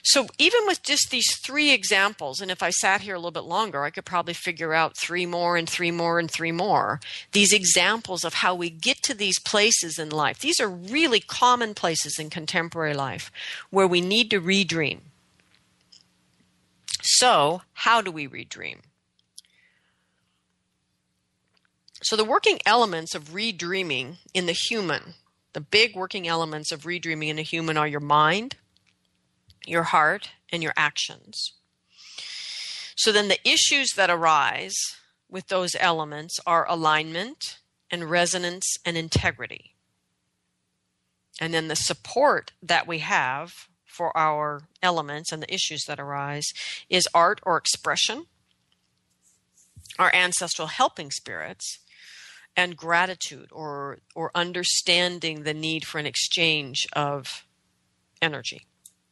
So even with just these three examples, and if I sat here a little bit longer, I could probably figure out three more and three more and three more. These examples of how we get to these places in life. These are really common places in contemporary life where we need to redream. So, how do we redream? So, the working elements of redreaming in the human, the big working elements of redreaming in a human are your mind, your heart, and your actions. So then the issues that arise with those elements are alignment and resonance and integrity. And then the support that we have for our elements and the issues that arise is art or expression, our ancestral helping spirits, and gratitude or or understanding the need for an exchange of energy.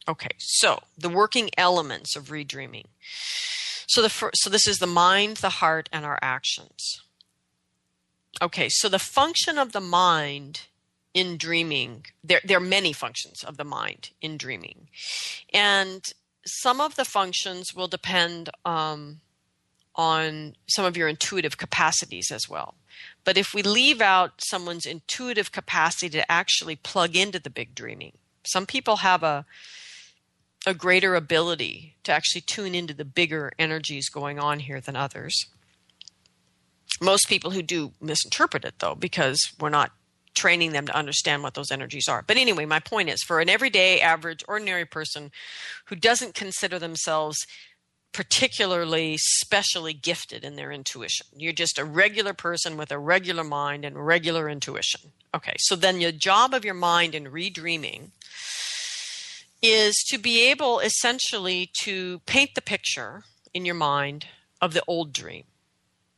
Okay, so the working elements of redreaming. So the first, so this is the mind, the heart, and our actions. Okay, so the function of the mind in dreaming, there there are many functions of the mind in dreaming, and some of the functions will depend um, on some of your intuitive capacities as well. But if we leave out someone's intuitive capacity to actually plug into the big dreaming, some people have a a greater ability to actually tune into the bigger energies going on here than others. Most people who do misinterpret it though, because we're not training them to understand what those energies are. But anyway, my point is for an everyday, average, ordinary person who doesn't consider themselves particularly specially gifted in their intuition. You're just a regular person with a regular mind and regular intuition. Okay, so then the job of your mind in redreaming is to be able essentially to paint the picture in your mind of the old dream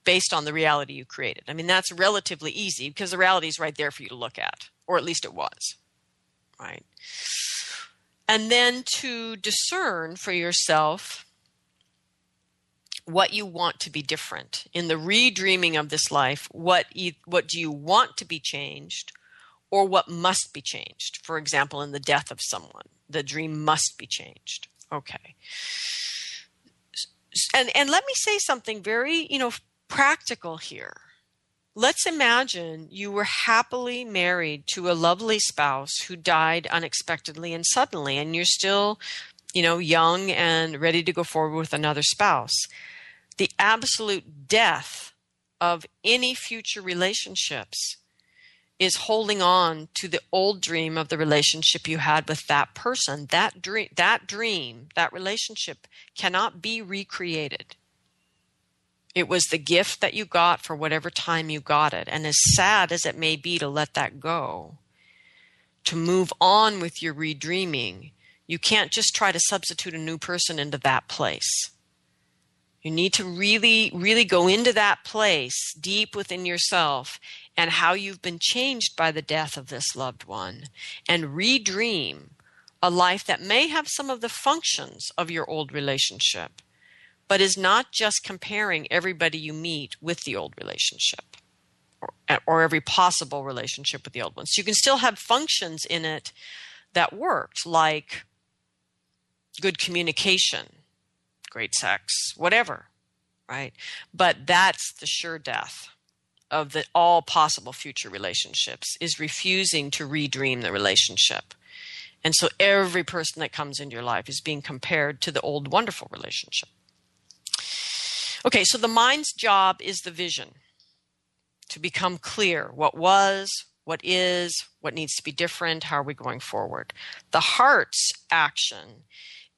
based on the reality you created. I mean, that's relatively easy because the reality is right there for you to look at, or at least it was. Right? And then to discern for yourself what you want to be different in the redreaming of this life what you, what do you want to be changed or what must be changed for example in the death of someone the dream must be changed. Okay. And and let me say something very you know practical here. Let's imagine you were happily married to a lovely spouse who died unexpectedly and suddenly and you're still you know young and ready to go forward with another spouse. The absolute death of any future relationships is holding on to the old dream of the relationship you had with that person. That dream that dream that relationship cannot be recreated. It was the gift that you got for whatever time you got it. And as sad as it may be to let that go to move on with your redreaming you can't just try to substitute a new person into that place. You need to really, really go into that place deep within yourself and how you've been changed by the death of this loved one and redream a life that may have some of the functions of your old relationship, but is not just comparing everybody you meet with the old relationship or, eh, or every possible relationship with the old one. So you can still have functions in it that worked, like good communication great sex, whatever, right? But that's the sure death of the all possible future relationships is refusing to redream the relationship. And so every person that comes into your life is being compared to the old wonderful relationship. Okay, so the mind's job is the vision to become clear what was, what is, what needs to be different, how are we going forward. The heart's action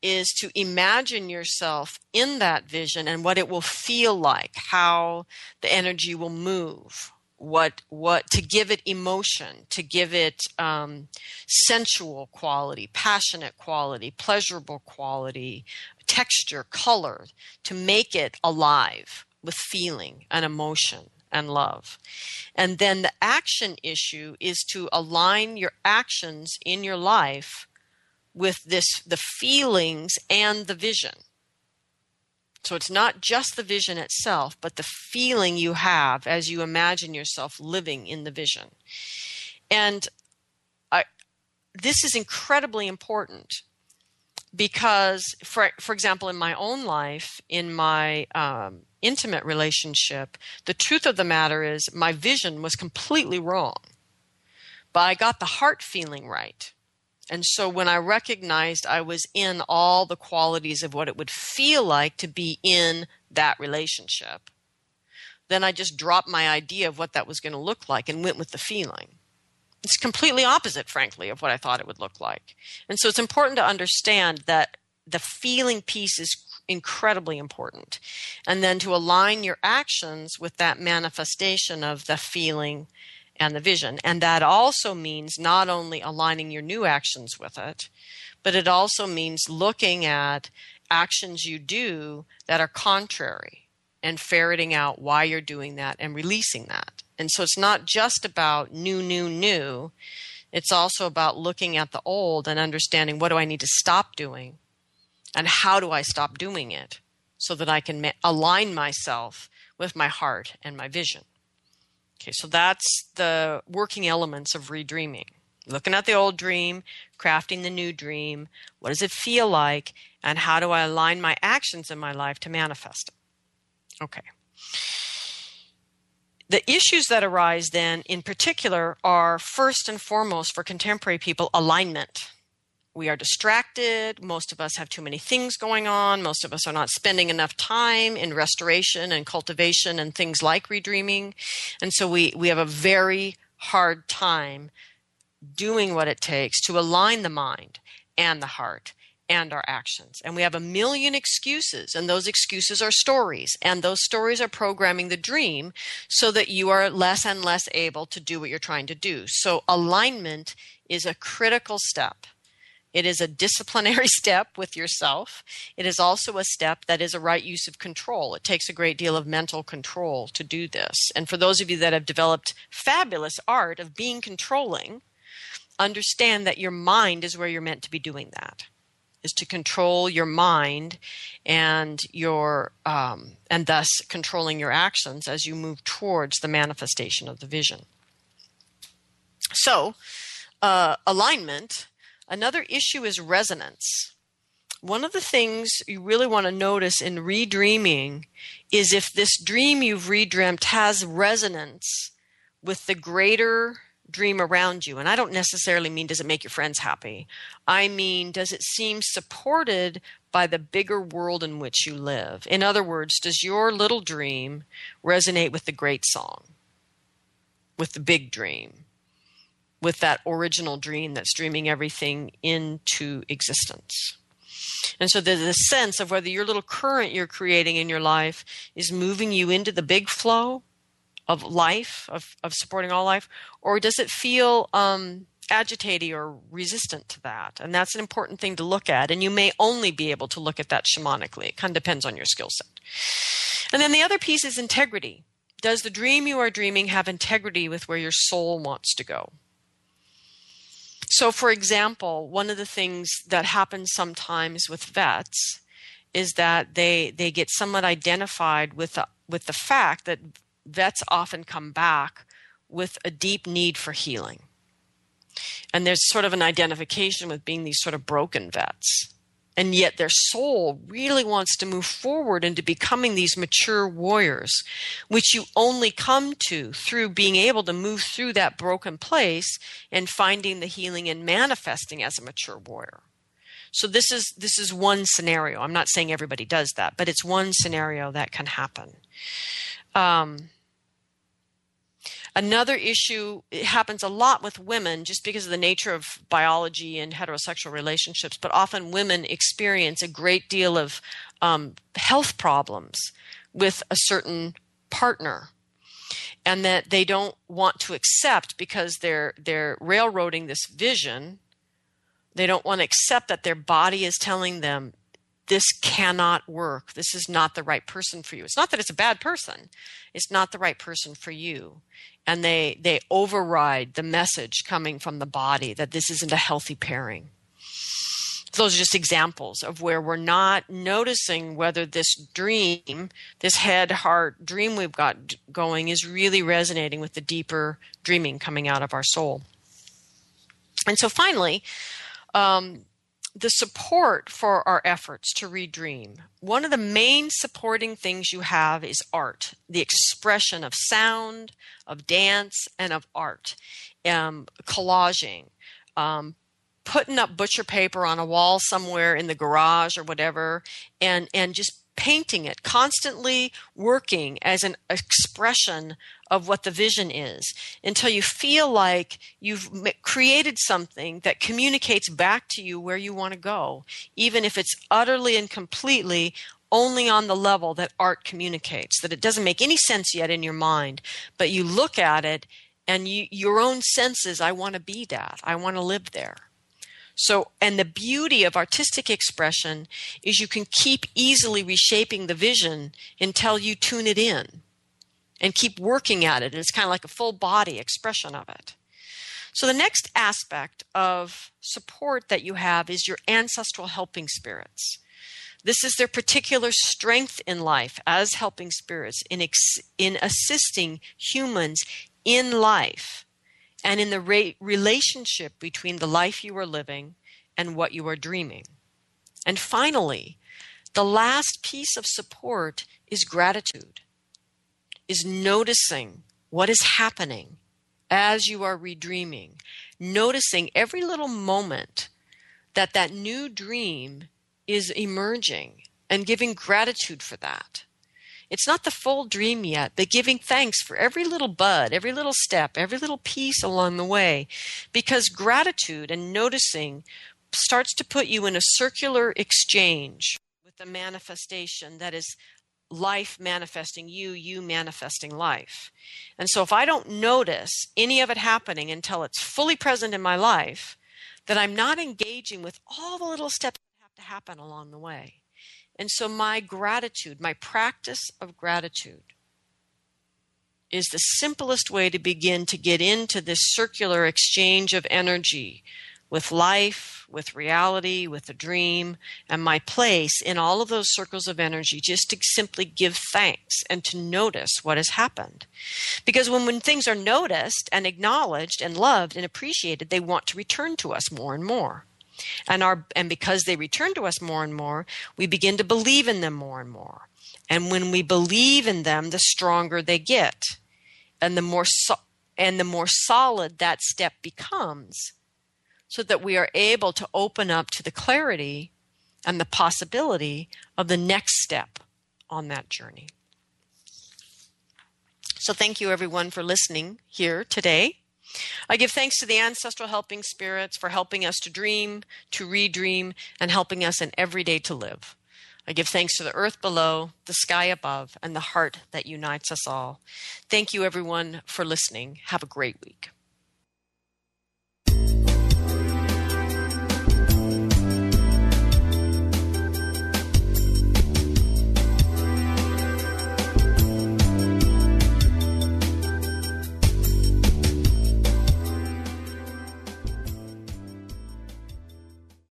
is to imagine yourself in that vision and what it will feel like, how the energy will move, what what to give it emotion, to give it um, sensual quality, passionate quality, pleasurable quality, texture, color, to make it alive with feeling and emotion and love. And then the action issue is to align your actions in your life with this the feelings and the vision. So it's not just the vision itself, but the feeling you have as you imagine yourself living in the vision. And I, this is incredibly important because, for, for example, in my own life, in my um, intimate relationship, the truth of the matter is my vision was completely wrong. But I got the heart feeling right. And so when I recognized I was in all the qualities of what it would feel like to be in that relationship, then I just dropped my idea of what that was going to look like and went with the feeling. It's completely opposite, frankly, of what I thought it would look like. And so it's important to understand that the feeling piece is incredibly important. And then to align your actions with that manifestation of the feeling and the vision. And that also means not only aligning your new actions with it, but it also means looking at actions you do that are contrary and ferreting out why you're doing that and releasing that. And so it's not just about new, new, new. It's also about looking at the old and understanding what do I need to stop doing and how do I stop doing it so that I can ma- align myself with my heart and my vision. Okay, so that's the working elements of redreaming. Looking at the old dream, crafting the new dream. What does it feel like? And how do I align my actions in my life to manifest it? Okay. The issues that arise then, in particular, are first and foremost for contemporary people alignment we are distracted. Most of us have too many things going on. Most of us are not spending enough time in restoration and cultivation and things like redreaming. And so we, we have a very hard time doing what it takes to align the mind and the heart and our actions. And we have a million excuses, and those excuses are stories. And those stories are programming the dream so that you are less and less able to do what you're trying to do. So alignment is a critical step it is a disciplinary step with yourself. It is also a step that is a right use of control. It takes a great deal of mental control to do this. And for those of you that have developed fabulous art of being controlling, understand that your mind is where you're meant to be doing that is to control your mind and your um, and thus controlling your actions as you move towards the manifestation of the vision so uh, alignment Another issue is resonance. One of the things you really want to notice in redreaming is if this dream you've redreamt has resonance with the greater dream around you. And I don't necessarily mean does it make your friends happy. I mean, does it seem supported by the bigger world in which you live? In other words, does your little dream resonate with the great song, with the big dream? With that original dream that's dreaming everything into existence. And so there's a sense of whether your little current you're creating in your life is moving you into the big flow of life, of, of supporting all life, or does it feel um, agitated or resistant to that? And that's an important thing to look at. And you may only be able to look at that shamanically. It kind of depends on your skill set. And then the other piece is integrity. Does the dream you are dreaming have integrity with where your soul wants to go? So, for example, one of the things that happens sometimes with vets is that they they get somewhat identified with the, with the fact that vets often come back with a deep need for healing. And there's sort of an identification with being these sort of broken vets and yet their soul really wants to move forward into becoming these mature warriors, which you only come to through being able to move through that broken place and finding the healing and manifesting as a mature warrior. So this is this is one scenario. I'm not saying everybody does that, but it's one scenario that can happen. Um, Another issue happens a lot with women just because of the nature of biology and heterosexual relationships, but often women experience a great deal of um, health problems with a certain partner and that they don't want to accept because they're they're railroading this vision. They don't want to accept that their body is telling them this cannot work. This is not the right person for you. It's not that it's a bad person. It's not the right person for you. And they, they override the message coming from the body that this isn't a healthy pairing. Those are just examples of where we're not noticing whether this dream, this head heart dream we've got going, is really resonating with the deeper dreaming coming out of our soul. And so finally, um, the support for our efforts to redream. One of the main supporting things you have is art, the expression of sound, of dance, and of art, um, collaging, um, putting up butcher paper on a wall somewhere in the garage or whatever, and and just painting it, constantly working as an expression of what the vision is until you feel like you've created something that communicates back to you where you want to go, even if it's utterly and completely only on the level that art communicates, that it doesn't make any sense yet in your mind, but you look at it and you, your own senses, I want to be that. I want to live there. So, and the beauty of artistic expression is you can keep easily reshaping the vision until you tune it in and keep working at it. And It's kind of like a full body expression of it. So, the next aspect of support that you have is your ancestral helping spirits. This is their particular strength in life as helping spirits in, ex- in assisting humans in life and in the re- relationship between the life you are living and what you are dreaming. And finally, the last piece of support is gratitude, is noticing what is happening as you are redreaming, noticing every little moment that that new dream is emerging and giving gratitude for that. It's not the full dream yet, but giving thanks for every little bud, every little step, every little piece along the way. Because gratitude and noticing starts to put you in a circular exchange with the manifestation that is life manifesting you, you manifesting life. And so if I don't notice any of it happening until it's fully present in my life, then I'm not engaging with all the little steps that have to happen along the way. And so my gratitude, my practice of gratitude, is the simplest way to begin to get into this circular exchange of energy with life, with reality, with a dream, and my place in all of those circles of energy just to simply give thanks and to notice what has happened. Because when, when things are noticed and acknowledged and loved and appreciated, they want to return to us more and more. And our and because they return to us more and more, we begin to believe in them more and more. And when we believe in them, the stronger they get. And the more so, and the more solid that step becomes so that we are able to open up to the clarity and the possibility of the next step on that journey. So, thank you everyone for listening here today. I give thanks to the ancestral helping spirits for helping us to dream, to redream, and helping us in every day to live. I give thanks to the earth below, the sky above, and the heart that unites us all. Thank you, everyone, for listening. Have a great week.